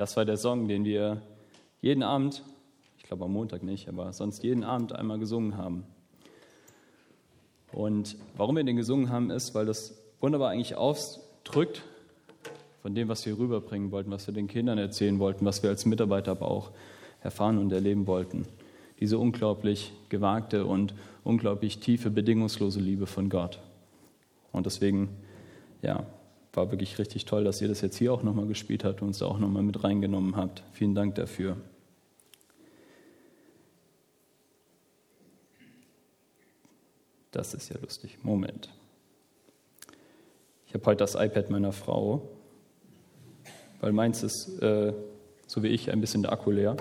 Das war der Song, den wir jeden Abend, ich glaube am Montag nicht, aber sonst jeden Abend einmal gesungen haben. Und warum wir den gesungen haben, ist, weil das wunderbar eigentlich ausdrückt von dem, was wir rüberbringen wollten, was wir den Kindern erzählen wollten, was wir als Mitarbeiter aber auch erfahren und erleben wollten. Diese unglaublich gewagte und unglaublich tiefe, bedingungslose Liebe von Gott. Und deswegen, ja, war wirklich richtig toll, dass ihr das jetzt hier auch nochmal gespielt habt und uns da auch nochmal mit reingenommen habt. Vielen Dank dafür. Das ist ja lustig. Moment. Ich habe heute das iPad meiner Frau, weil meins ist, äh, so wie ich, ein bisschen der Akku leer.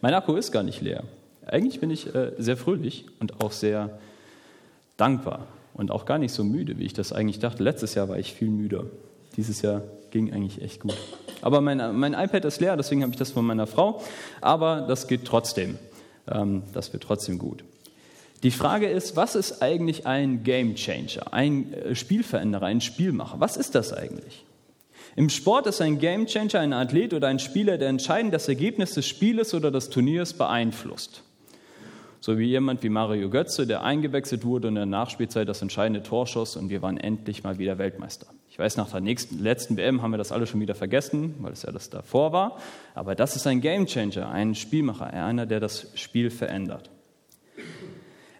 Mein Akku ist gar nicht leer. Eigentlich bin ich äh, sehr fröhlich und auch sehr dankbar und auch gar nicht so müde, wie ich das eigentlich dachte. Letztes Jahr war ich viel müder. Dieses Jahr ging eigentlich echt gut. Aber mein, mein iPad ist leer, deswegen habe ich das von meiner Frau. Aber das geht trotzdem. Ähm, das wird trotzdem gut. Die Frage ist, was ist eigentlich ein Game Changer, ein äh, Spielveränderer, ein Spielmacher? Was ist das eigentlich? Im Sport ist ein Game Changer ein Athlet oder ein Spieler, der entscheidend das Ergebnis des Spieles oder des Turniers beeinflusst. So wie jemand wie Mario Götze, der eingewechselt wurde und in der Nachspielzeit das entscheidende Tor schoss und wir waren endlich mal wieder Weltmeister. Ich weiß, nach der nächsten, letzten WM haben wir das alle schon wieder vergessen, weil es ja das davor war. Aber das ist ein Gamechanger, ein Spielmacher, einer, der das Spiel verändert.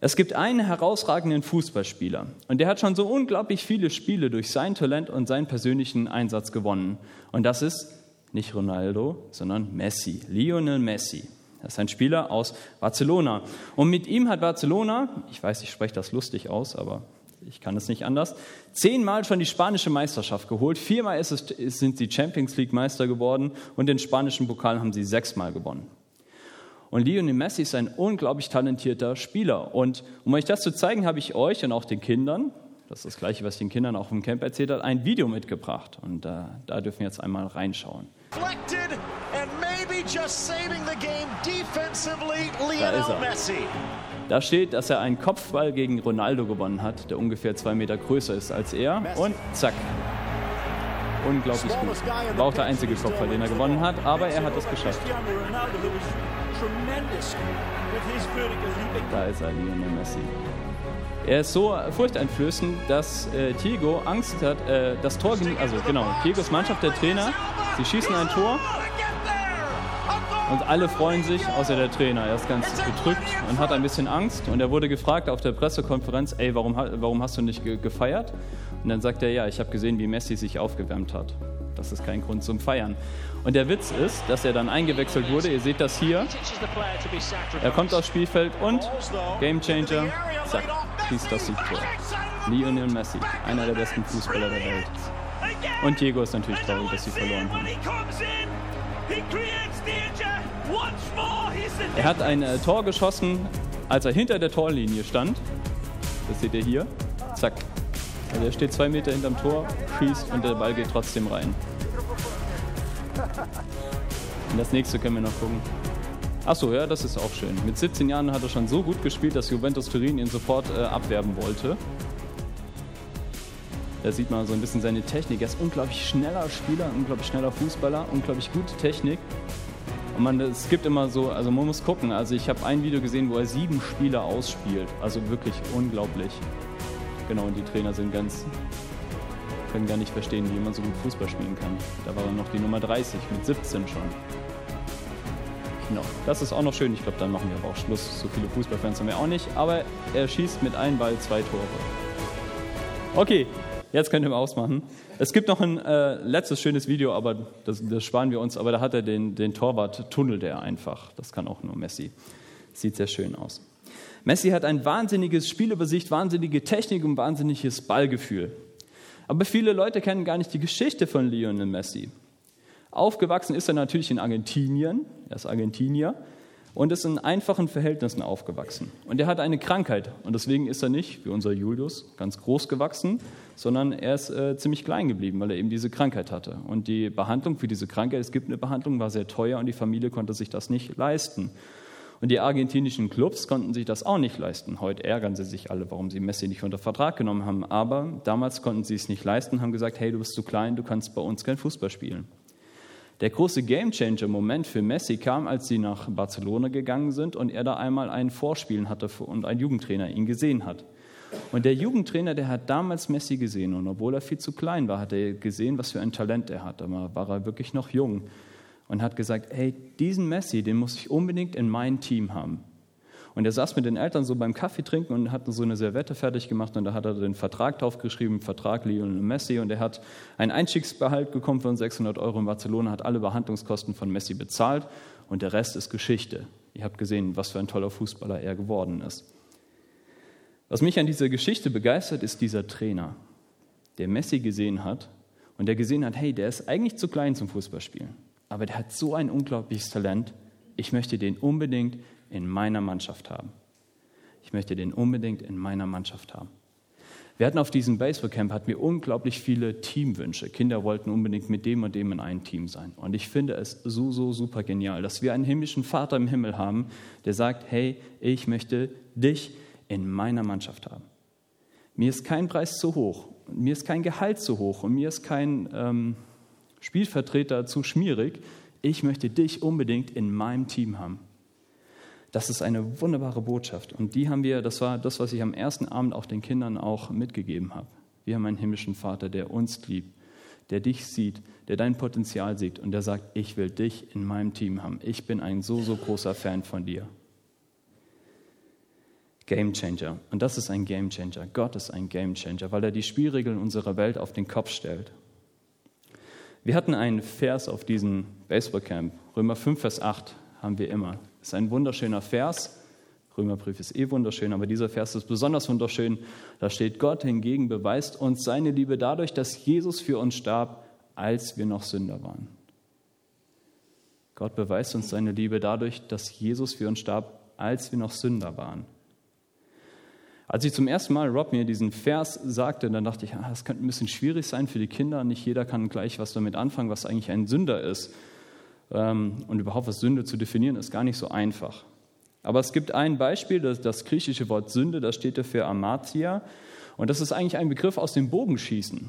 Es gibt einen herausragenden Fußballspieler und der hat schon so unglaublich viele Spiele durch sein Talent und seinen persönlichen Einsatz gewonnen. Und das ist nicht Ronaldo, sondern Messi, Lionel Messi. Das ist ein Spieler aus Barcelona. Und mit ihm hat Barcelona, ich weiß, ich spreche das lustig aus, aber ich kann es nicht anders, zehnmal schon die spanische Meisterschaft geholt. Viermal es, sind sie Champions League Meister geworden und den spanischen Pokal haben sie sechsmal gewonnen. Und Lionel Messi ist ein unglaublich talentierter Spieler. Und um euch das zu zeigen, habe ich euch und auch den Kindern, das ist das Gleiche, was ich den Kindern auch im Camp erzählt hat, ein Video mitgebracht. Und äh, da dürfen wir jetzt einmal reinschauen. Da ist er. Da steht, dass er einen Kopfball gegen Ronaldo gewonnen hat, der ungefähr zwei Meter größer ist als er. Und zack. Unglaublich gut. War auch der einzige Kopfball, den er gewonnen hat, aber er hat es geschafft. Da ist er, Lionel Messi. Er ist so furchteinflößend, dass äh, Diego Angst hat, äh, das Tor, also genau, Diegos Mannschaft, der Trainer, sie schießen ein Tor und alle freuen sich, außer der Trainer. Er ist ganz bedrückt und hat ein bisschen Angst. Und er wurde gefragt auf der Pressekonferenz, ey, warum, warum hast du nicht gefeiert? Und dann sagt er, ja, ich habe gesehen, wie Messi sich aufgewärmt hat. Das ist kein Grund zum Feiern. Und der Witz ist, dass er dann eingewechselt wurde. Ihr seht das hier. Er kommt aufs Spielfeld und Gamechanger, zack, schießt das Siegtor. Lionel Messi, einer der besten Fußballer der Welt. Und Diego ist natürlich traurig, dass sie verloren haben. Er hat ein äh, Tor geschossen, als er hinter der Torlinie stand. Das seht ihr hier. Zack. Also er steht zwei Meter hinterm Tor, schießt und der Ball geht trotzdem rein. Und das nächste können wir noch gucken. Achso, ja, das ist auch schön. Mit 17 Jahren hat er schon so gut gespielt, dass Juventus Turin ihn sofort äh, abwerben wollte. Da sieht man so ein bisschen seine Technik. Er ist unglaublich schneller Spieler, unglaublich schneller Fußballer, unglaublich gute Technik. Und man, es gibt immer so, also man muss gucken. Also ich habe ein Video gesehen, wo er sieben Spieler ausspielt. Also wirklich unglaublich. Genau, und die Trainer sind ganz, können gar nicht verstehen, wie man so gut Fußball spielen kann. Da war er noch die Nummer 30, mit 17 schon. Genau, das ist auch noch schön. Ich glaube, dann machen wir aber auch Schluss. So viele Fußballfans haben wir auch nicht. Aber er schießt mit einem Ball zwei Tore. Okay, Jetzt könnt ihr mal ausmachen. Es gibt noch ein äh, letztes schönes Video, aber das, das, sparen wir uns. Aber da hat er den, den Torwart, tunnelt er einfach. Das kann auch nur Messi. Sieht sehr schön aus. Messi hat ein wahnsinniges Spielübersicht, wahnsinnige Technik und wahnsinniges Ballgefühl. Aber viele Leute kennen gar nicht die Geschichte von Lionel Messi. Aufgewachsen ist er natürlich in Argentinien, er ist Argentinier, und ist in einfachen Verhältnissen aufgewachsen. Und er hat eine Krankheit und deswegen ist er nicht, wie unser Julius, ganz groß gewachsen, sondern er ist äh, ziemlich klein geblieben, weil er eben diese Krankheit hatte. Und die Behandlung für diese Krankheit, es gibt eine Behandlung, war sehr teuer und die Familie konnte sich das nicht leisten. Und die argentinischen Clubs konnten sich das auch nicht leisten. Heute ärgern sie sich alle, warum sie Messi nicht unter Vertrag genommen haben. Aber damals konnten sie es nicht leisten, haben gesagt, hey, du bist zu klein, du kannst bei uns kein Fußball spielen. Der große Gamechanger-Moment für Messi kam, als sie nach Barcelona gegangen sind und er da einmal ein Vorspielen hatte und ein Jugendtrainer ihn gesehen hat. Und der Jugendtrainer, der hat damals Messi gesehen und obwohl er viel zu klein war, hat er gesehen, was für ein Talent er hat. Aber war er wirklich noch jung und hat gesagt, hey, diesen Messi, den muss ich unbedingt in mein Team haben. Und er saß mit den Eltern so beim Kaffee trinken und hat so eine Servette fertig gemacht und da hat er den Vertrag draufgeschrieben, Vertrag Lionel Messi und er hat einen Einstiegsbehalt bekommen von 600 Euro in Barcelona, hat alle Behandlungskosten von Messi bezahlt und der Rest ist Geschichte. Ihr habt gesehen, was für ein toller Fußballer er geworden ist. Was mich an dieser Geschichte begeistert, ist dieser Trainer, der Messi gesehen hat und der gesehen hat, hey, der ist eigentlich zu klein zum Fußballspielen, aber der hat so ein unglaubliches Talent, ich möchte den unbedingt in meiner Mannschaft haben. Ich möchte den unbedingt in meiner Mannschaft haben. Wir hatten auf diesem Baseballcamp hatten wir unglaublich viele Teamwünsche. Kinder wollten unbedingt mit dem und dem in einem Team sein. Und ich finde es so, so super genial, dass wir einen himmlischen Vater im Himmel haben, der sagt, hey, ich möchte dich in meiner Mannschaft haben. Mir ist kein Preis zu hoch, mir ist kein Gehalt zu hoch und mir ist kein ähm, Spielvertreter zu schmierig. Ich möchte dich unbedingt in meinem Team haben. Das ist eine wunderbare Botschaft. Und die haben wir, das war das, was ich am ersten Abend auch den Kindern auch mitgegeben habe. Wir haben einen himmlischen Vater, der uns liebt, der dich sieht, der dein Potenzial sieht und der sagt, ich will dich in meinem Team haben. Ich bin ein so, so großer Fan von dir. Game Changer. Und das ist ein Game Changer. Gott ist ein Game Changer, weil er die Spielregeln unserer Welt auf den Kopf stellt. Wir hatten einen Vers auf diesem Baseballcamp. Römer 5, Vers 8 haben wir immer. Das ist ein wunderschöner Vers. Römerbrief ist eh wunderschön, aber dieser Vers ist besonders wunderschön. Da steht, Gott hingegen beweist uns seine Liebe dadurch, dass Jesus für uns starb, als wir noch Sünder waren. Gott beweist uns seine Liebe dadurch, dass Jesus für uns starb, als wir noch Sünder waren. Als ich zum ersten Mal Rob mir diesen Vers sagte, dann dachte ich, ah, das könnte ein bisschen schwierig sein für die Kinder. Nicht jeder kann gleich was damit anfangen, was eigentlich ein Sünder ist. Ähm, und überhaupt was Sünde zu definieren, ist gar nicht so einfach. Aber es gibt ein Beispiel, das, das griechische Wort Sünde, das steht dafür Amatia. Und das ist eigentlich ein Begriff aus dem Bogenschießen.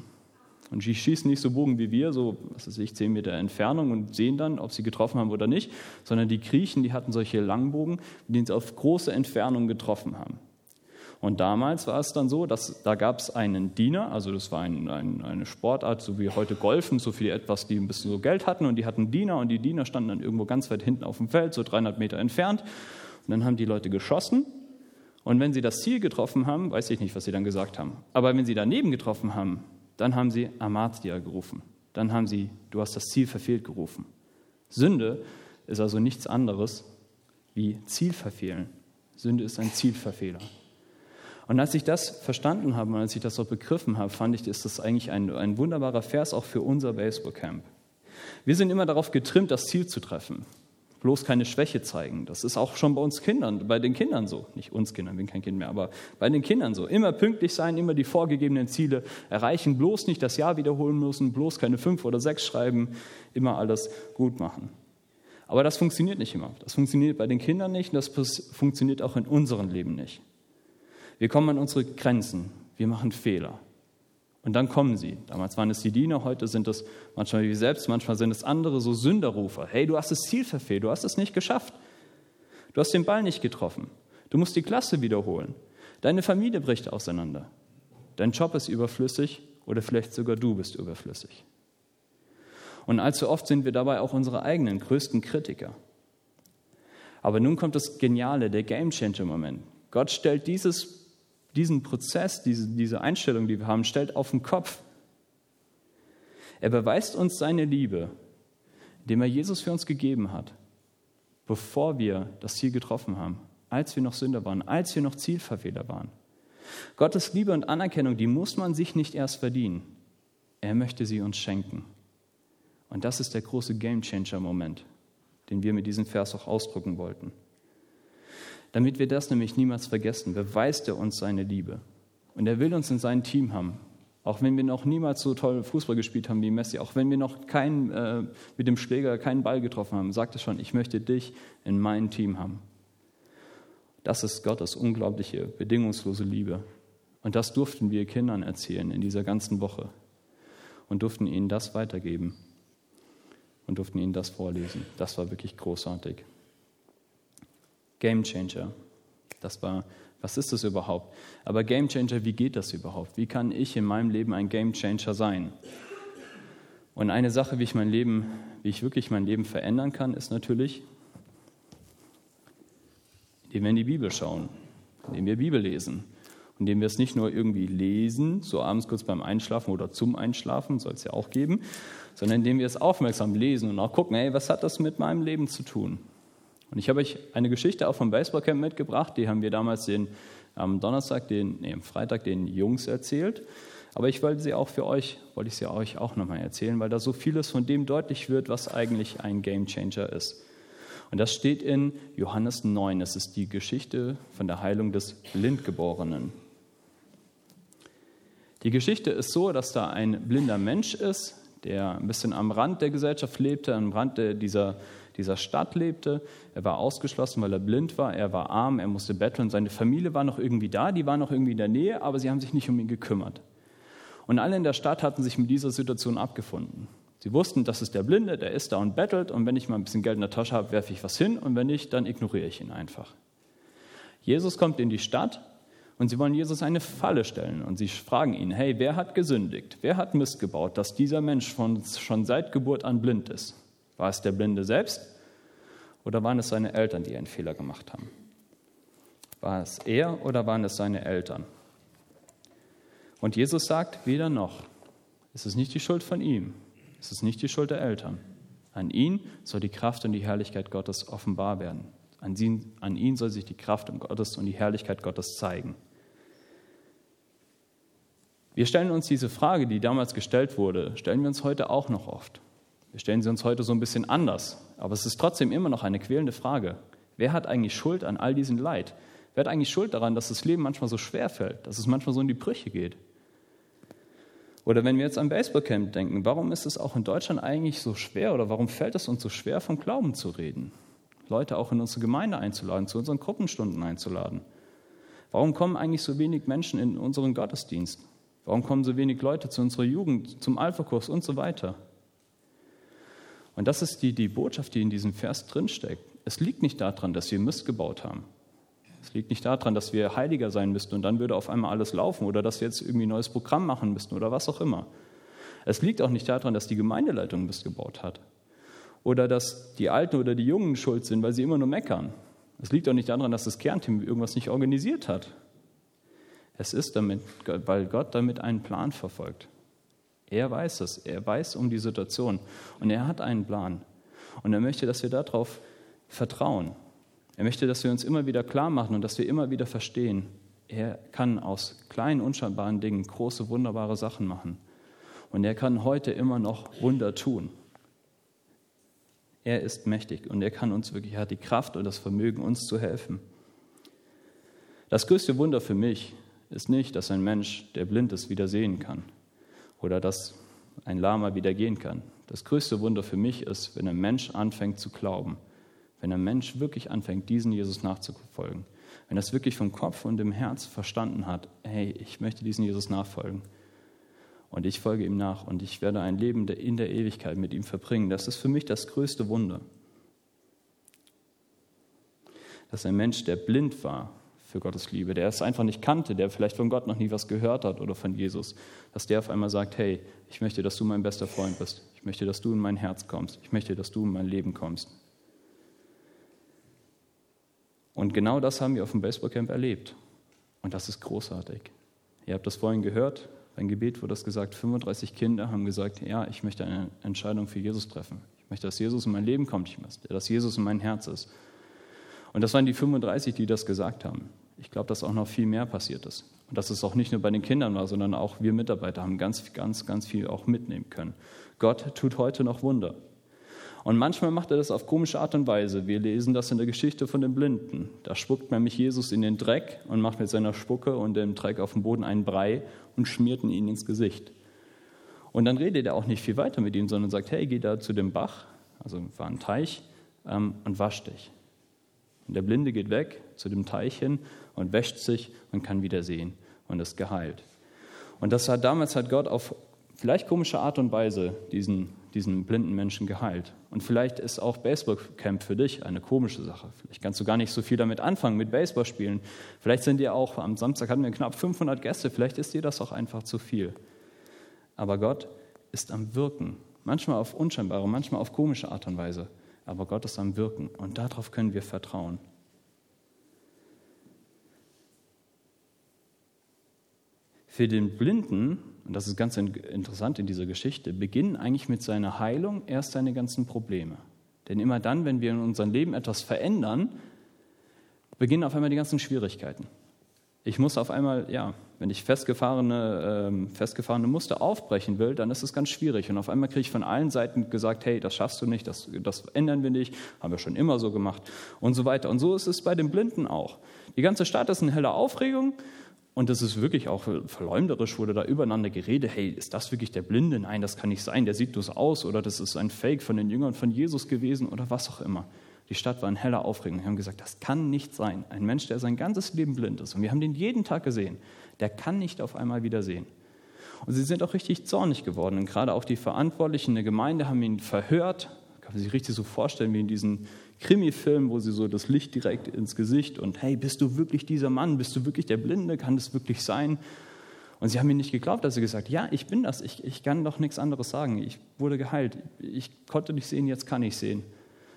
Und die schießen nicht so Bogen wie wir, so, was weiß ich, zehn Meter Entfernung und sehen dann, ob sie getroffen haben oder nicht, sondern die Griechen, die hatten solche Langbogen, denen sie auf große Entfernung getroffen haben. Und damals war es dann so, dass da gab es einen Diener, also das war ein, ein, eine Sportart, so wie heute Golfen, so für etwas, die ein bisschen so Geld hatten und die hatten Diener und die Diener standen dann irgendwo ganz weit hinten auf dem Feld, so 300 Meter entfernt. Und dann haben die Leute geschossen und wenn sie das Ziel getroffen haben, weiß ich nicht, was sie dann gesagt haben, aber wenn sie daneben getroffen haben, dann haben sie Amatia gerufen. Dann haben sie, du hast das Ziel verfehlt gerufen. Sünde ist also nichts anderes wie Zielverfehlen. Sünde ist ein Zielverfehler. Und als ich das verstanden habe und als ich das auch begriffen habe, fand ich, ist das eigentlich ein, ein wunderbarer Vers auch für unser Baseballcamp. Wir sind immer darauf getrimmt, das Ziel zu treffen. Bloß keine Schwäche zeigen. Das ist auch schon bei uns Kindern, bei den Kindern so. Nicht uns Kindern, bin kein Kind mehr, aber bei den Kindern so. Immer pünktlich sein, immer die vorgegebenen Ziele erreichen, bloß nicht das Jahr wiederholen müssen, bloß keine fünf oder sechs schreiben, immer alles gut machen. Aber das funktioniert nicht immer. Das funktioniert bei den Kindern nicht und das funktioniert auch in unserem Leben nicht. Wir kommen an unsere Grenzen, wir machen Fehler. Und dann kommen sie. Damals waren es die Diener, heute sind es manchmal wir selbst, manchmal sind es andere, so Sünderrufer. Hey, du hast das Ziel verfehlt, du hast es nicht geschafft. Du hast den Ball nicht getroffen. Du musst die Klasse wiederholen. Deine Familie bricht auseinander. Dein Job ist überflüssig oder vielleicht sogar du bist überflüssig. Und allzu oft sind wir dabei auch unsere eigenen größten Kritiker. Aber nun kommt das Geniale, der Gamechanger-Moment. Gott stellt dieses diesen Prozess, diese, diese Einstellung, die wir haben, stellt auf den Kopf. Er beweist uns seine Liebe, indem er Jesus für uns gegeben hat, bevor wir das Ziel getroffen haben, als wir noch Sünder waren, als wir noch Zielverfehler waren. Gottes Liebe und Anerkennung, die muss man sich nicht erst verdienen. Er möchte sie uns schenken. Und das ist der große Gamechanger-Moment, den wir mit diesem Vers auch ausdrücken wollten. Damit wir das nämlich niemals vergessen, beweist er uns seine Liebe. Und er will uns in sein Team haben. Auch wenn wir noch niemals so toll Fußball gespielt haben wie Messi, auch wenn wir noch keinen, äh, mit dem Schläger keinen Ball getroffen haben, sagt er schon, ich möchte dich in mein Team haben. Das ist Gottes unglaubliche, bedingungslose Liebe. Und das durften wir Kindern erzählen in dieser ganzen Woche und durften ihnen das weitergeben. und durften ihnen das vorlesen. Das war wirklich großartig. Game Changer. Das war, was ist das überhaupt? Aber Game Changer, wie geht das überhaupt? Wie kann ich in meinem Leben ein Game Changer sein? Und eine Sache, wie ich mein Leben, wie ich wirklich mein Leben verändern kann, ist natürlich, indem wir in die Bibel schauen, indem wir Bibel lesen, indem wir es nicht nur irgendwie lesen, so abends kurz beim Einschlafen oder zum Einschlafen, soll es ja auch geben, sondern indem wir es aufmerksam lesen und auch gucken, hey, was hat das mit meinem Leben zu tun? Und ich habe euch eine Geschichte auch vom Baseballcamp mitgebracht, die haben wir damals den, am Donnerstag, den, nee, am Freitag den Jungs erzählt. Aber ich wollte sie auch für euch, wollte ich sie euch auch nochmal erzählen, weil da so vieles von dem deutlich wird, was eigentlich ein Game Changer ist. Und das steht in Johannes 9. Das ist die Geschichte von der Heilung des Blindgeborenen. Die Geschichte ist so, dass da ein blinder Mensch ist, der ein bisschen am Rand der Gesellschaft lebte, am Rand dieser, dieser Stadt lebte. Er war ausgeschlossen, weil er blind war, er war arm, er musste betteln. Seine Familie war noch irgendwie da, die war noch irgendwie in der Nähe, aber sie haben sich nicht um ihn gekümmert. Und alle in der Stadt hatten sich mit dieser Situation abgefunden. Sie wussten, das ist der Blinde, der ist da und bettelt und wenn ich mal ein bisschen Geld in der Tasche habe, werfe ich was hin und wenn nicht, dann ignoriere ich ihn einfach. Jesus kommt in die Stadt und sie wollen Jesus eine Falle stellen und sie fragen ihn, hey, wer hat gesündigt? Wer hat Mist gebaut, dass dieser Mensch von, schon seit Geburt an blind ist? War es der Blinde selbst oder waren es seine Eltern, die einen Fehler gemacht haben? War es er oder waren es seine Eltern? Und Jesus sagt weder noch. Es ist nicht die Schuld von ihm. Es ist nicht die Schuld der Eltern. An ihn soll die Kraft und die Herrlichkeit Gottes offenbar werden. An ihn, an ihn soll sich die Kraft Gottes und die Herrlichkeit Gottes zeigen. Wir stellen uns diese Frage, die damals gestellt wurde, stellen wir uns heute auch noch oft. Wir stellen sie uns heute so ein bisschen anders, aber es ist trotzdem immer noch eine quälende Frage. Wer hat eigentlich Schuld an all diesem Leid? Wer hat eigentlich Schuld daran, dass das Leben manchmal so schwer fällt, dass es manchmal so in die Brüche geht? Oder wenn wir jetzt an Baseballcamp denken, warum ist es auch in Deutschland eigentlich so schwer oder warum fällt es uns so schwer, vom Glauben zu reden? Leute auch in unsere Gemeinde einzuladen, zu unseren Gruppenstunden einzuladen. Warum kommen eigentlich so wenig Menschen in unseren Gottesdienst? Warum kommen so wenig Leute zu unserer Jugend, zum Alpha-Kurs und so weiter? Und das ist die, die Botschaft, die in diesem Vers drinsteckt. Es liegt nicht daran, dass wir Mist gebaut haben. Es liegt nicht daran, dass wir heiliger sein müssten und dann würde auf einmal alles laufen oder dass wir jetzt irgendwie ein neues Programm machen müssten oder was auch immer. Es liegt auch nicht daran, dass die Gemeindeleitung Mist gebaut hat oder dass die Alten oder die Jungen schuld sind, weil sie immer nur meckern. Es liegt auch nicht daran, dass das Kernteam irgendwas nicht organisiert hat. Es ist damit, weil Gott damit einen Plan verfolgt. Er weiß es, er weiß um die Situation und er hat einen Plan. Und er möchte, dass wir darauf vertrauen. Er möchte, dass wir uns immer wieder klar machen und dass wir immer wieder verstehen, er kann aus kleinen, unscheinbaren Dingen große, wunderbare Sachen machen. Und er kann heute immer noch Wunder tun. Er ist mächtig und er kann uns wirklich, er hat die Kraft und das Vermögen, uns zu helfen. Das größte Wunder für mich ist nicht, dass ein Mensch, der blind ist, wieder sehen kann oder dass ein Lama wieder gehen kann. Das größte Wunder für mich ist, wenn ein Mensch anfängt zu glauben wenn ein Mensch wirklich anfängt, diesen Jesus nachzufolgen, wenn er es wirklich vom Kopf und dem Herz verstanden hat, hey, ich möchte diesen Jesus nachfolgen und ich folge ihm nach und ich werde ein Leben in der Ewigkeit mit ihm verbringen, das ist für mich das größte Wunder. Dass ein Mensch, der blind war für Gottes Liebe, der es einfach nicht kannte, der vielleicht von Gott noch nie was gehört hat oder von Jesus, dass der auf einmal sagt, hey, ich möchte, dass du mein bester Freund bist. Ich möchte, dass du in mein Herz kommst. Ich möchte, dass du in mein Leben kommst. Und genau das haben wir auf dem Baseballcamp erlebt. Und das ist großartig. Ihr habt das vorhin gehört, beim Gebet wurde das gesagt, 35 Kinder haben gesagt, ja, ich möchte eine Entscheidung für Jesus treffen. Ich möchte, dass Jesus in mein Leben kommt, ich möchte, dass Jesus in mein Herz ist. Und das waren die 35, die das gesagt haben. Ich glaube, dass auch noch viel mehr passiert ist. Und dass es auch nicht nur bei den Kindern war, sondern auch wir Mitarbeiter haben ganz, ganz, ganz viel auch mitnehmen können. Gott tut heute noch Wunder. Und manchmal macht er das auf komische Art und Weise. Wir lesen das in der Geschichte von den Blinden. Da spuckt nämlich Jesus in den Dreck und macht mit seiner Spucke und dem Dreck auf dem Boden einen Brei und schmiert ihn ins Gesicht. Und dann redet er auch nicht viel weiter mit ihm, sondern sagt, hey, geh da zu dem Bach, also war ein Teich, ähm, und wasch dich. Und der Blinde geht weg zu dem Teich hin und wäscht sich und kann wieder sehen und ist geheilt. Und das hat damals hat Gott auf vielleicht komische Art und Weise diesen diesen blinden Menschen geheilt. Und vielleicht ist auch Baseballcamp für dich eine komische Sache. Vielleicht kannst du gar nicht so viel damit anfangen, mit Baseball spielen. Vielleicht sind dir auch, am Samstag hatten wir knapp 500 Gäste, vielleicht ist dir das auch einfach zu viel. Aber Gott ist am Wirken. Manchmal auf unscheinbare, manchmal auf komische Art und Weise. Aber Gott ist am Wirken und darauf können wir vertrauen. Für den Blinden, und das ist ganz interessant in dieser Geschichte, beginnen eigentlich mit seiner Heilung erst seine ganzen Probleme. Denn immer dann, wenn wir in unserem Leben etwas verändern, beginnen auf einmal die ganzen Schwierigkeiten. Ich muss auf einmal, ja, wenn ich festgefahrene, ähm, festgefahrene Muster aufbrechen will, dann ist es ganz schwierig. Und auf einmal kriege ich von allen Seiten gesagt, hey, das schaffst du nicht, das, das ändern wir nicht, haben wir schon immer so gemacht und so weiter. Und so ist es bei den Blinden auch. Die ganze Stadt ist in heller Aufregung und das ist wirklich auch verleumderisch, wurde da übereinander geredet, hey, ist das wirklich der Blinde? Nein, das kann nicht sein, der sieht bloß aus oder das ist ein Fake von den Jüngern von Jesus gewesen oder was auch immer. Die Stadt war in heller Aufregung. Wir haben gesagt, das kann nicht sein. Ein Mensch, der sein ganzes Leben blind ist, und wir haben den jeden Tag gesehen, der kann nicht auf einmal wieder sehen. Und sie sind auch richtig zornig geworden. Und gerade auch die Verantwortlichen der Gemeinde haben ihn verhört. Kann man sich richtig so vorstellen, wie in diesen Krimi-Film, wo sie so das Licht direkt ins Gesicht und hey, bist du wirklich dieser Mann? Bist du wirklich der Blinde? Kann das wirklich sein? Und sie haben mir nicht geglaubt, dass sie gesagt, ja, ich bin das, ich, ich kann doch nichts anderes sagen. Ich wurde geheilt, ich konnte nicht sehen, jetzt kann ich sehen.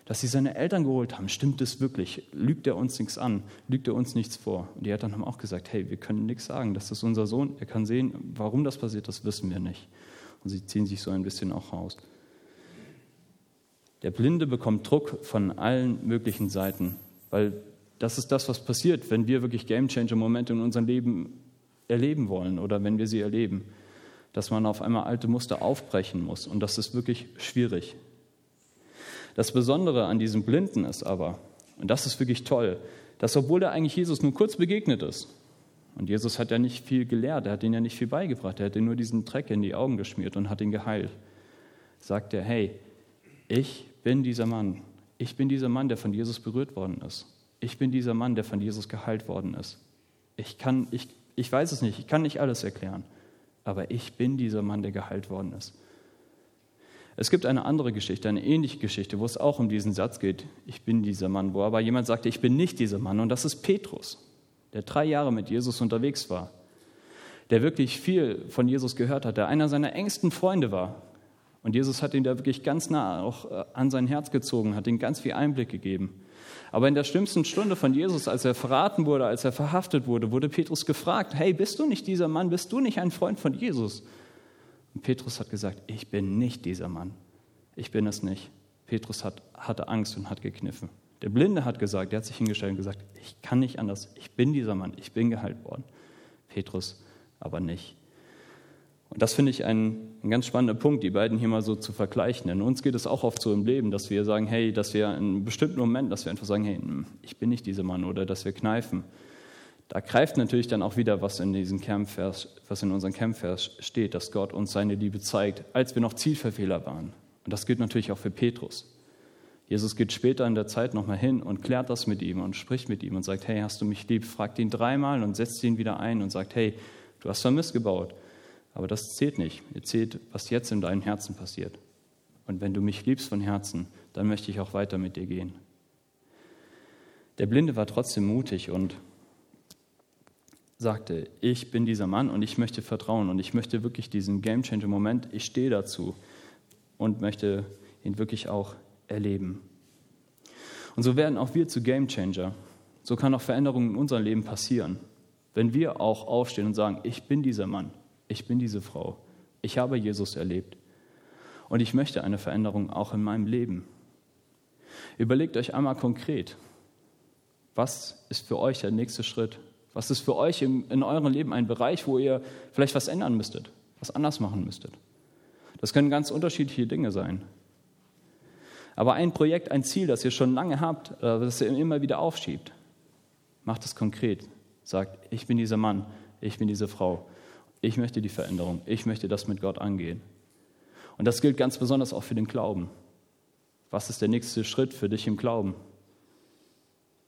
Dass sie seine Eltern geholt haben, stimmt es wirklich? Lügt er uns nichts an? Lügt er uns nichts vor? Und die Eltern haben auch gesagt, hey, wir können nichts sagen, das ist unser Sohn, er kann sehen, warum das passiert, das wissen wir nicht. Und sie ziehen sich so ein bisschen auch raus. Der Blinde bekommt Druck von allen möglichen Seiten, weil das ist das, was passiert, wenn wir wirklich Gamechanger-Momente in unserem Leben erleben wollen oder wenn wir sie erleben, dass man auf einmal alte Muster aufbrechen muss. Und das ist wirklich schwierig. Das Besondere an diesem Blinden ist aber, und das ist wirklich toll, dass obwohl er eigentlich Jesus nur kurz begegnet ist, und Jesus hat ja nicht viel gelehrt, er hat ihn ja nicht viel beigebracht, er hat ihm nur diesen Dreck in die Augen geschmiert und hat ihn geheilt, sagt er, hey, ich bin dieser Mann. Ich bin dieser Mann, der von Jesus berührt worden ist. Ich bin dieser Mann, der von Jesus geheilt worden ist. Ich kann, ich, ich weiß es nicht, ich kann nicht alles erklären, aber ich bin dieser Mann, der geheilt worden ist. Es gibt eine andere Geschichte, eine ähnliche Geschichte, wo es auch um diesen Satz geht, ich bin dieser Mann, wo aber jemand sagte, ich bin nicht dieser Mann. Und das ist Petrus, der drei Jahre mit Jesus unterwegs war, der wirklich viel von Jesus gehört hat, der einer seiner engsten Freunde war, und Jesus hat ihn da wirklich ganz nah auch äh, an sein Herz gezogen, hat ihm ganz viel Einblick gegeben. Aber in der schlimmsten Stunde von Jesus, als er verraten wurde, als er verhaftet wurde, wurde Petrus gefragt, hey, bist du nicht dieser Mann, bist du nicht ein Freund von Jesus? Und Petrus hat gesagt, ich bin nicht dieser Mann, ich bin es nicht. Petrus hat, hatte Angst und hat gekniffen. Der Blinde hat gesagt, er hat sich hingestellt und gesagt, ich kann nicht anders, ich bin dieser Mann, ich bin geheilt worden. Petrus aber nicht. Und das finde ich ein, ein, ganz spannender Punkt, die beiden hier mal so zu vergleichen. Denn uns geht es auch oft so im Leben, dass wir sagen, hey, dass wir in einem bestimmten Moment, dass wir einfach sagen, hey, hm, ich bin nicht dieser Mann oder dass wir kneifen. Da greift natürlich dann auch wieder, was in diesem Kernvers, was in unserem Kernvers steht, dass Gott uns seine Liebe zeigt, als wir noch Zielverfehler waren. Und das gilt natürlich auch für Petrus. Jesus geht später in der Zeit nochmal hin und klärt das mit ihm und spricht mit ihm und sagt, hey, hast du mich lieb? Fragt ihn dreimal und setzt ihn wieder ein und sagt, hey, du hast vermisst gebaut. Aber das zählt nicht. Ihr zählt, was jetzt in deinem Herzen passiert. Und wenn du mich liebst von Herzen, dann möchte ich auch weiter mit dir gehen. Der Blinde war trotzdem mutig und sagte, ich bin dieser Mann und ich möchte vertrauen und ich möchte wirklich diesen Game Changer Moment, ich stehe dazu und möchte ihn wirklich auch erleben. Und so werden auch wir zu Game Changer. So kann auch Veränderung in unserem Leben passieren, wenn wir auch aufstehen und sagen, ich bin dieser Mann, ich bin diese Frau. Ich habe Jesus erlebt. Und ich möchte eine Veränderung auch in meinem Leben. Überlegt euch einmal konkret, was ist für euch der nächste Schritt? Was ist für euch in, in eurem Leben ein Bereich, wo ihr vielleicht was ändern müsstet, was anders machen müsstet? Das können ganz unterschiedliche Dinge sein. Aber ein Projekt, ein Ziel, das ihr schon lange habt, äh, das ihr immer wieder aufschiebt, macht es konkret. Sagt, ich bin dieser Mann, ich bin diese Frau. Ich möchte die Veränderung. Ich möchte das mit Gott angehen. Und das gilt ganz besonders auch für den Glauben. Was ist der nächste Schritt für dich im Glauben?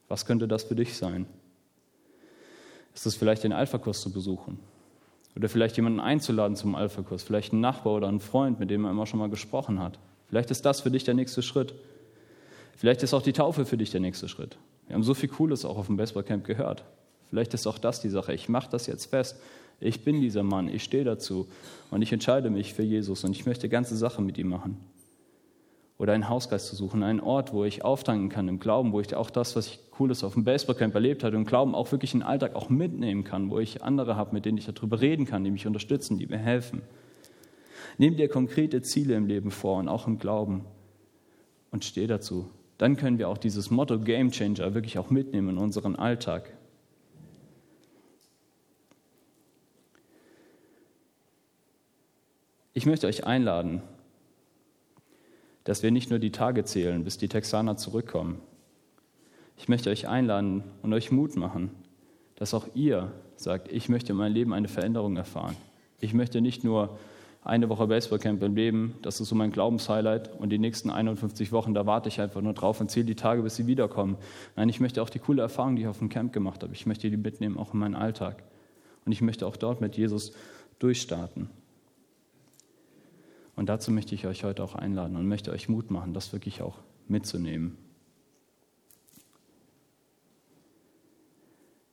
Was könnte das für dich sein? Ist es vielleicht den Alpha-Kurs zu besuchen? Oder vielleicht jemanden einzuladen zum Alpha-Kurs, vielleicht einen Nachbar oder einen Freund, mit dem man immer schon mal gesprochen hat. Vielleicht ist das für dich der nächste Schritt. Vielleicht ist auch die Taufe für dich der nächste Schritt. Wir haben so viel Cooles auch auf dem Baseballcamp gehört. Vielleicht ist auch das die Sache. Ich mache das jetzt fest. Ich bin dieser Mann. Ich stehe dazu. Und ich entscheide mich für Jesus. Und ich möchte ganze Sachen mit ihm machen. Oder einen Hausgeist zu suchen, einen Ort, wo ich auftanken kann im Glauben, wo ich auch das, was ich Cooles auf dem Baseballcamp erlebt habe, im Glauben auch wirklich in den Alltag auch mitnehmen kann, wo ich andere habe, mit denen ich darüber reden kann, die mich unterstützen, die mir helfen. Nimm dir konkrete Ziele im Leben vor und auch im Glauben und steh dazu. Dann können wir auch dieses Motto Game Changer wirklich auch mitnehmen in unseren Alltag. Ich möchte euch einladen, dass wir nicht nur die Tage zählen, bis die Texaner zurückkommen. Ich möchte euch einladen und euch Mut machen, dass auch ihr sagt, ich möchte in meinem Leben eine Veränderung erfahren. Ich möchte nicht nur eine Woche Baseballcamp im Leben, das ist so mein Glaubenshighlight und die nächsten 51 Wochen, da warte ich einfach nur drauf und zähle die Tage, bis sie wiederkommen. Nein, ich möchte auch die coole Erfahrung, die ich auf dem Camp gemacht habe, ich möchte die mitnehmen, auch in meinen Alltag. Und ich möchte auch dort mit Jesus durchstarten. Und dazu möchte ich euch heute auch einladen und möchte euch Mut machen, das wirklich auch mitzunehmen.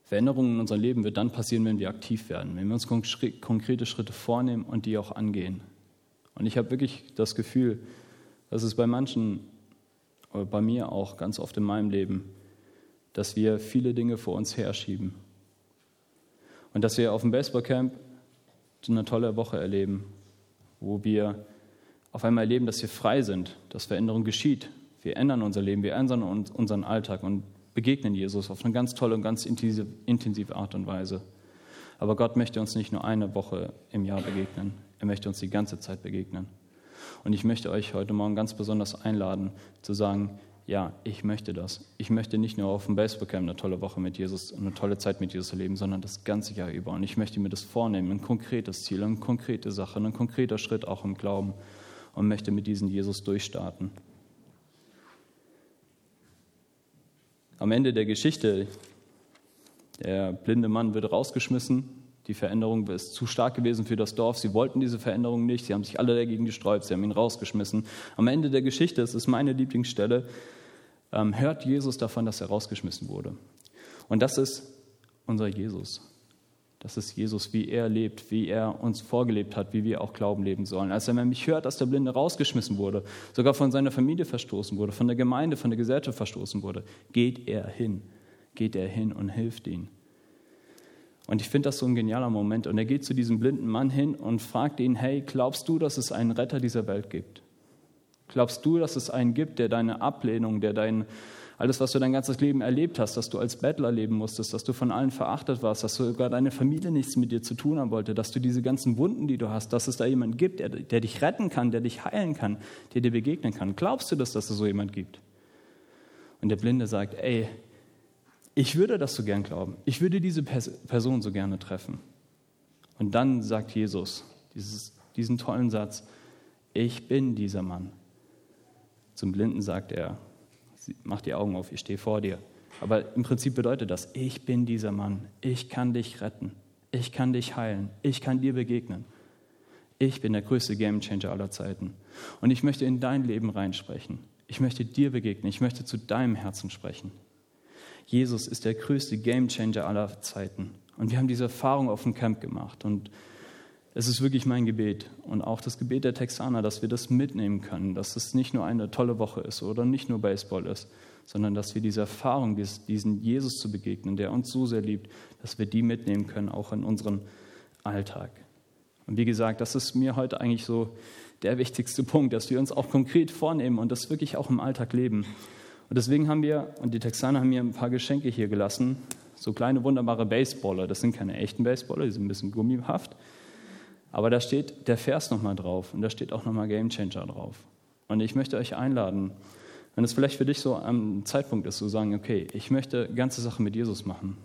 Veränderungen in unserem Leben wird dann passieren, wenn wir aktiv werden, wenn wir uns konkrete Schritte vornehmen und die auch angehen. Und ich habe wirklich das Gefühl, dass es bei manchen, oder bei mir auch ganz oft in meinem Leben, dass wir viele Dinge vor uns herschieben. Und dass wir auf dem Baseballcamp eine tolle Woche erleben, wo wir auf einmal erleben, dass wir frei sind, dass Veränderung geschieht. Wir ändern unser Leben, wir ändern unseren Alltag und begegnen Jesus auf eine ganz tolle und ganz intensive Art und Weise. Aber Gott möchte uns nicht nur eine Woche im Jahr begegnen, er möchte uns die ganze Zeit begegnen. Und ich möchte euch heute Morgen ganz besonders einladen, zu sagen, ja, ich möchte das. Ich möchte nicht nur auf dem Baseballcamp eine tolle Woche mit Jesus, eine tolle Zeit mit Jesus erleben, sondern das ganze Jahr über. Und ich möchte mir das vornehmen, ein konkretes Ziel, eine konkrete Sache, ein konkreter Schritt auch im Glauben und möchte mit diesem Jesus durchstarten. Am Ende der Geschichte, der blinde Mann wird rausgeschmissen. Die Veränderung ist zu stark gewesen für das Dorf. Sie wollten diese Veränderung nicht. Sie haben sich alle dagegen gesträubt. Sie haben ihn rausgeschmissen. Am Ende der Geschichte, das ist meine Lieblingsstelle, ähm, hört Jesus davon, dass er rausgeschmissen wurde. Und das ist unser Jesus. Das ist Jesus, wie er lebt, wie er uns vorgelebt hat, wie wir auch Glauben leben sollen. Als er nämlich hört, dass der Blinde rausgeschmissen wurde, sogar von seiner Familie verstoßen wurde, von der Gemeinde, von der Gesellschaft verstoßen wurde, geht er hin, geht er hin und hilft ihm. Und ich finde das so ein genialer Moment. Und er geht zu diesem blinden Mann hin und fragt ihn, hey, glaubst du, dass es einen Retter dieser Welt gibt? Glaubst du, dass es einen gibt, der deine Ablehnung, der dein, alles, was du dein ganzes Leben erlebt hast, dass du als Bettler leben musstest, dass du von allen verachtet warst, dass sogar deine Familie nichts mit dir zu tun haben wollte, dass du diese ganzen Wunden, die du hast, dass es da jemanden gibt, der, der dich retten kann, der dich heilen kann, der dir begegnen kann. Glaubst du das, dass es so jemand gibt? Und der Blinde sagt, ey, ich würde das so gern glauben. Ich würde diese Person so gerne treffen. Und dann sagt Jesus dieses, diesen tollen Satz, ich bin dieser Mann. Zum Blinden sagt er, mach die Augen auf, ich stehe vor dir. Aber im Prinzip bedeutet das, ich bin dieser Mann, ich kann dich retten, ich kann dich heilen, ich kann dir begegnen. Ich bin der größte Gamechanger aller Zeiten. Und ich möchte in dein Leben reinsprechen. Ich möchte dir begegnen, ich möchte zu deinem Herzen sprechen. Jesus ist der größte Gamechanger aller Zeiten. Und wir haben diese Erfahrung auf dem Camp gemacht. Und es ist wirklich mein Gebet und auch das Gebet der Texaner, dass wir das mitnehmen können, dass es nicht nur eine tolle Woche ist oder nicht nur Baseball ist, sondern dass wir diese Erfahrung, diesen Jesus zu begegnen, der uns so sehr liebt, dass wir die mitnehmen können, auch in unseren Alltag. Und wie gesagt, das ist mir heute eigentlich so der wichtigste Punkt, dass wir uns auch konkret vornehmen und das wirklich auch im Alltag leben. Und deswegen haben wir, und die Texaner haben mir ein paar Geschenke hier gelassen, so kleine wunderbare Baseballer. Das sind keine echten Baseballer, die sind ein bisschen gummihaft. Aber da steht der Vers nochmal drauf und da steht auch nochmal Game Changer drauf. Und ich möchte euch einladen, wenn es vielleicht für dich so ein Zeitpunkt ist, zu sagen, okay, ich möchte ganze Sache mit Jesus machen.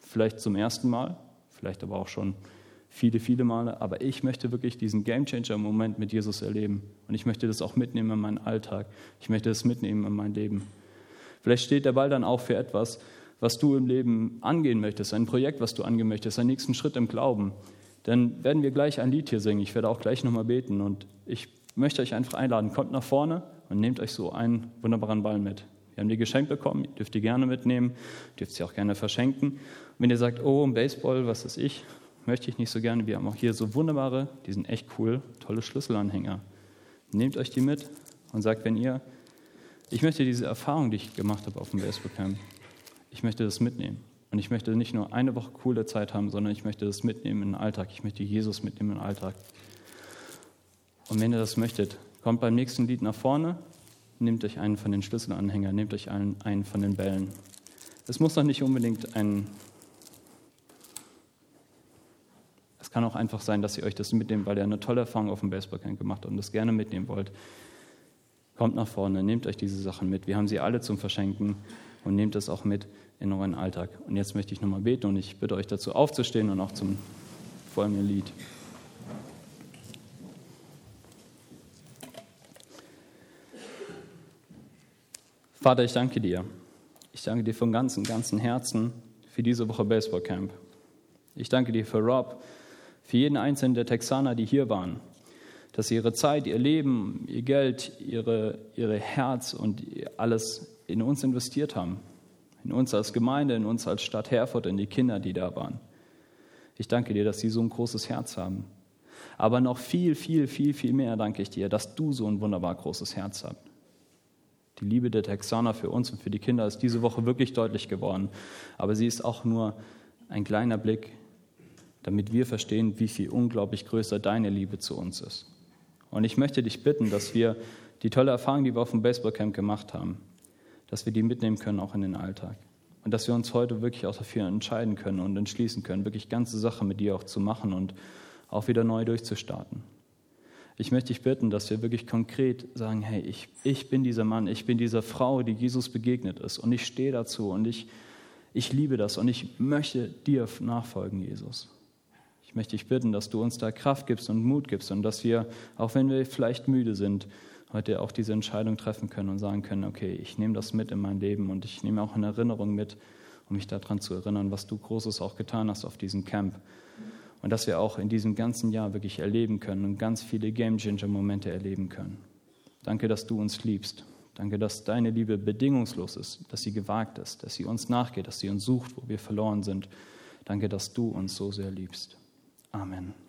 Vielleicht zum ersten Mal, vielleicht aber auch schon viele, viele Male, aber ich möchte wirklich diesen Game Changer Moment mit Jesus erleben. Und ich möchte das auch mitnehmen in meinen Alltag. Ich möchte das mitnehmen in mein Leben. Vielleicht steht der Ball dann auch für etwas, was du im Leben angehen möchtest, ein Projekt, was du angehen möchtest, einen nächsten Schritt im Glauben dann werden wir gleich ein Lied hier singen. Ich werde auch gleich nochmal beten und ich möchte euch einfach einladen, kommt nach vorne und nehmt euch so einen wunderbaren Ball mit. Wir haben die geschenkt bekommen, dürft ihr gerne mitnehmen, dürft sie auch gerne verschenken. Und wenn ihr sagt, oh, Baseball, was ist ich, möchte ich nicht so gerne. Wir haben auch hier so wunderbare, die sind echt cool, tolle Schlüsselanhänger. Nehmt euch die mit und sagt, wenn ihr, ich möchte diese Erfahrung, die ich gemacht habe auf dem Baseballcamp, ich möchte das mitnehmen. Und ich möchte nicht nur eine Woche coole Zeit haben, sondern ich möchte das mitnehmen in den Alltag. Ich möchte Jesus mitnehmen in den Alltag. Und wenn ihr das möchtet, kommt beim nächsten Lied nach vorne, nehmt euch einen von den Schlüsselanhängern, nehmt euch einen, einen von den Bällen. Es muss doch nicht unbedingt ein. Es kann auch einfach sein, dass ihr euch das mitnehmt, weil ihr eine tolle Erfahrung auf dem Baseballcamp gemacht habt und das gerne mitnehmen wollt. Kommt nach vorne, nehmt euch diese Sachen mit. Wir haben sie alle zum Verschenken und nehmt es auch mit in euren Alltag. Und jetzt möchte ich nochmal beten und ich bitte euch dazu aufzustehen und auch zum folgenden Lied. Vater, ich danke dir. Ich danke dir von ganzem, ganzem Herzen für diese Woche Baseballcamp. Ich danke dir für Rob, für jeden einzelnen der Texaner, die hier waren, dass sie ihre Zeit, ihr Leben, ihr Geld, ihre, ihre Herz und alles in uns investiert haben. In uns als Gemeinde, in uns als Stadt Herford, in die Kinder, die da waren. Ich danke dir, dass sie so ein großes Herz haben. Aber noch viel, viel, viel, viel mehr danke ich dir, dass du so ein wunderbar großes Herz hast. Die Liebe der Texaner für uns und für die Kinder ist diese Woche wirklich deutlich geworden. Aber sie ist auch nur ein kleiner Blick, damit wir verstehen, wie viel unglaublich größer deine Liebe zu uns ist. Und ich möchte dich bitten, dass wir die tolle Erfahrung, die wir auf dem Baseballcamp gemacht haben, dass wir die mitnehmen können auch in den Alltag. Und dass wir uns heute wirklich auch dafür entscheiden können und entschließen können, wirklich ganze Sache mit dir auch zu machen und auch wieder neu durchzustarten. Ich möchte dich bitten, dass wir wirklich konkret sagen, hey, ich, ich bin dieser Mann, ich bin diese Frau, die Jesus begegnet ist und ich stehe dazu und ich, ich liebe das und ich möchte dir nachfolgen, Jesus. Ich möchte dich bitten, dass du uns da Kraft gibst und Mut gibst und dass wir, auch wenn wir vielleicht müde sind, heute auch diese Entscheidung treffen können und sagen können, okay, ich nehme das mit in mein Leben und ich nehme auch eine Erinnerung mit, um mich daran zu erinnern, was du Großes auch getan hast auf diesem Camp und dass wir auch in diesem ganzen Jahr wirklich erleben können und ganz viele Game Changer Momente erleben können. Danke, dass du uns liebst. Danke, dass deine Liebe bedingungslos ist, dass sie gewagt ist, dass sie uns nachgeht, dass sie uns sucht, wo wir verloren sind. Danke, dass du uns so sehr liebst. Amen.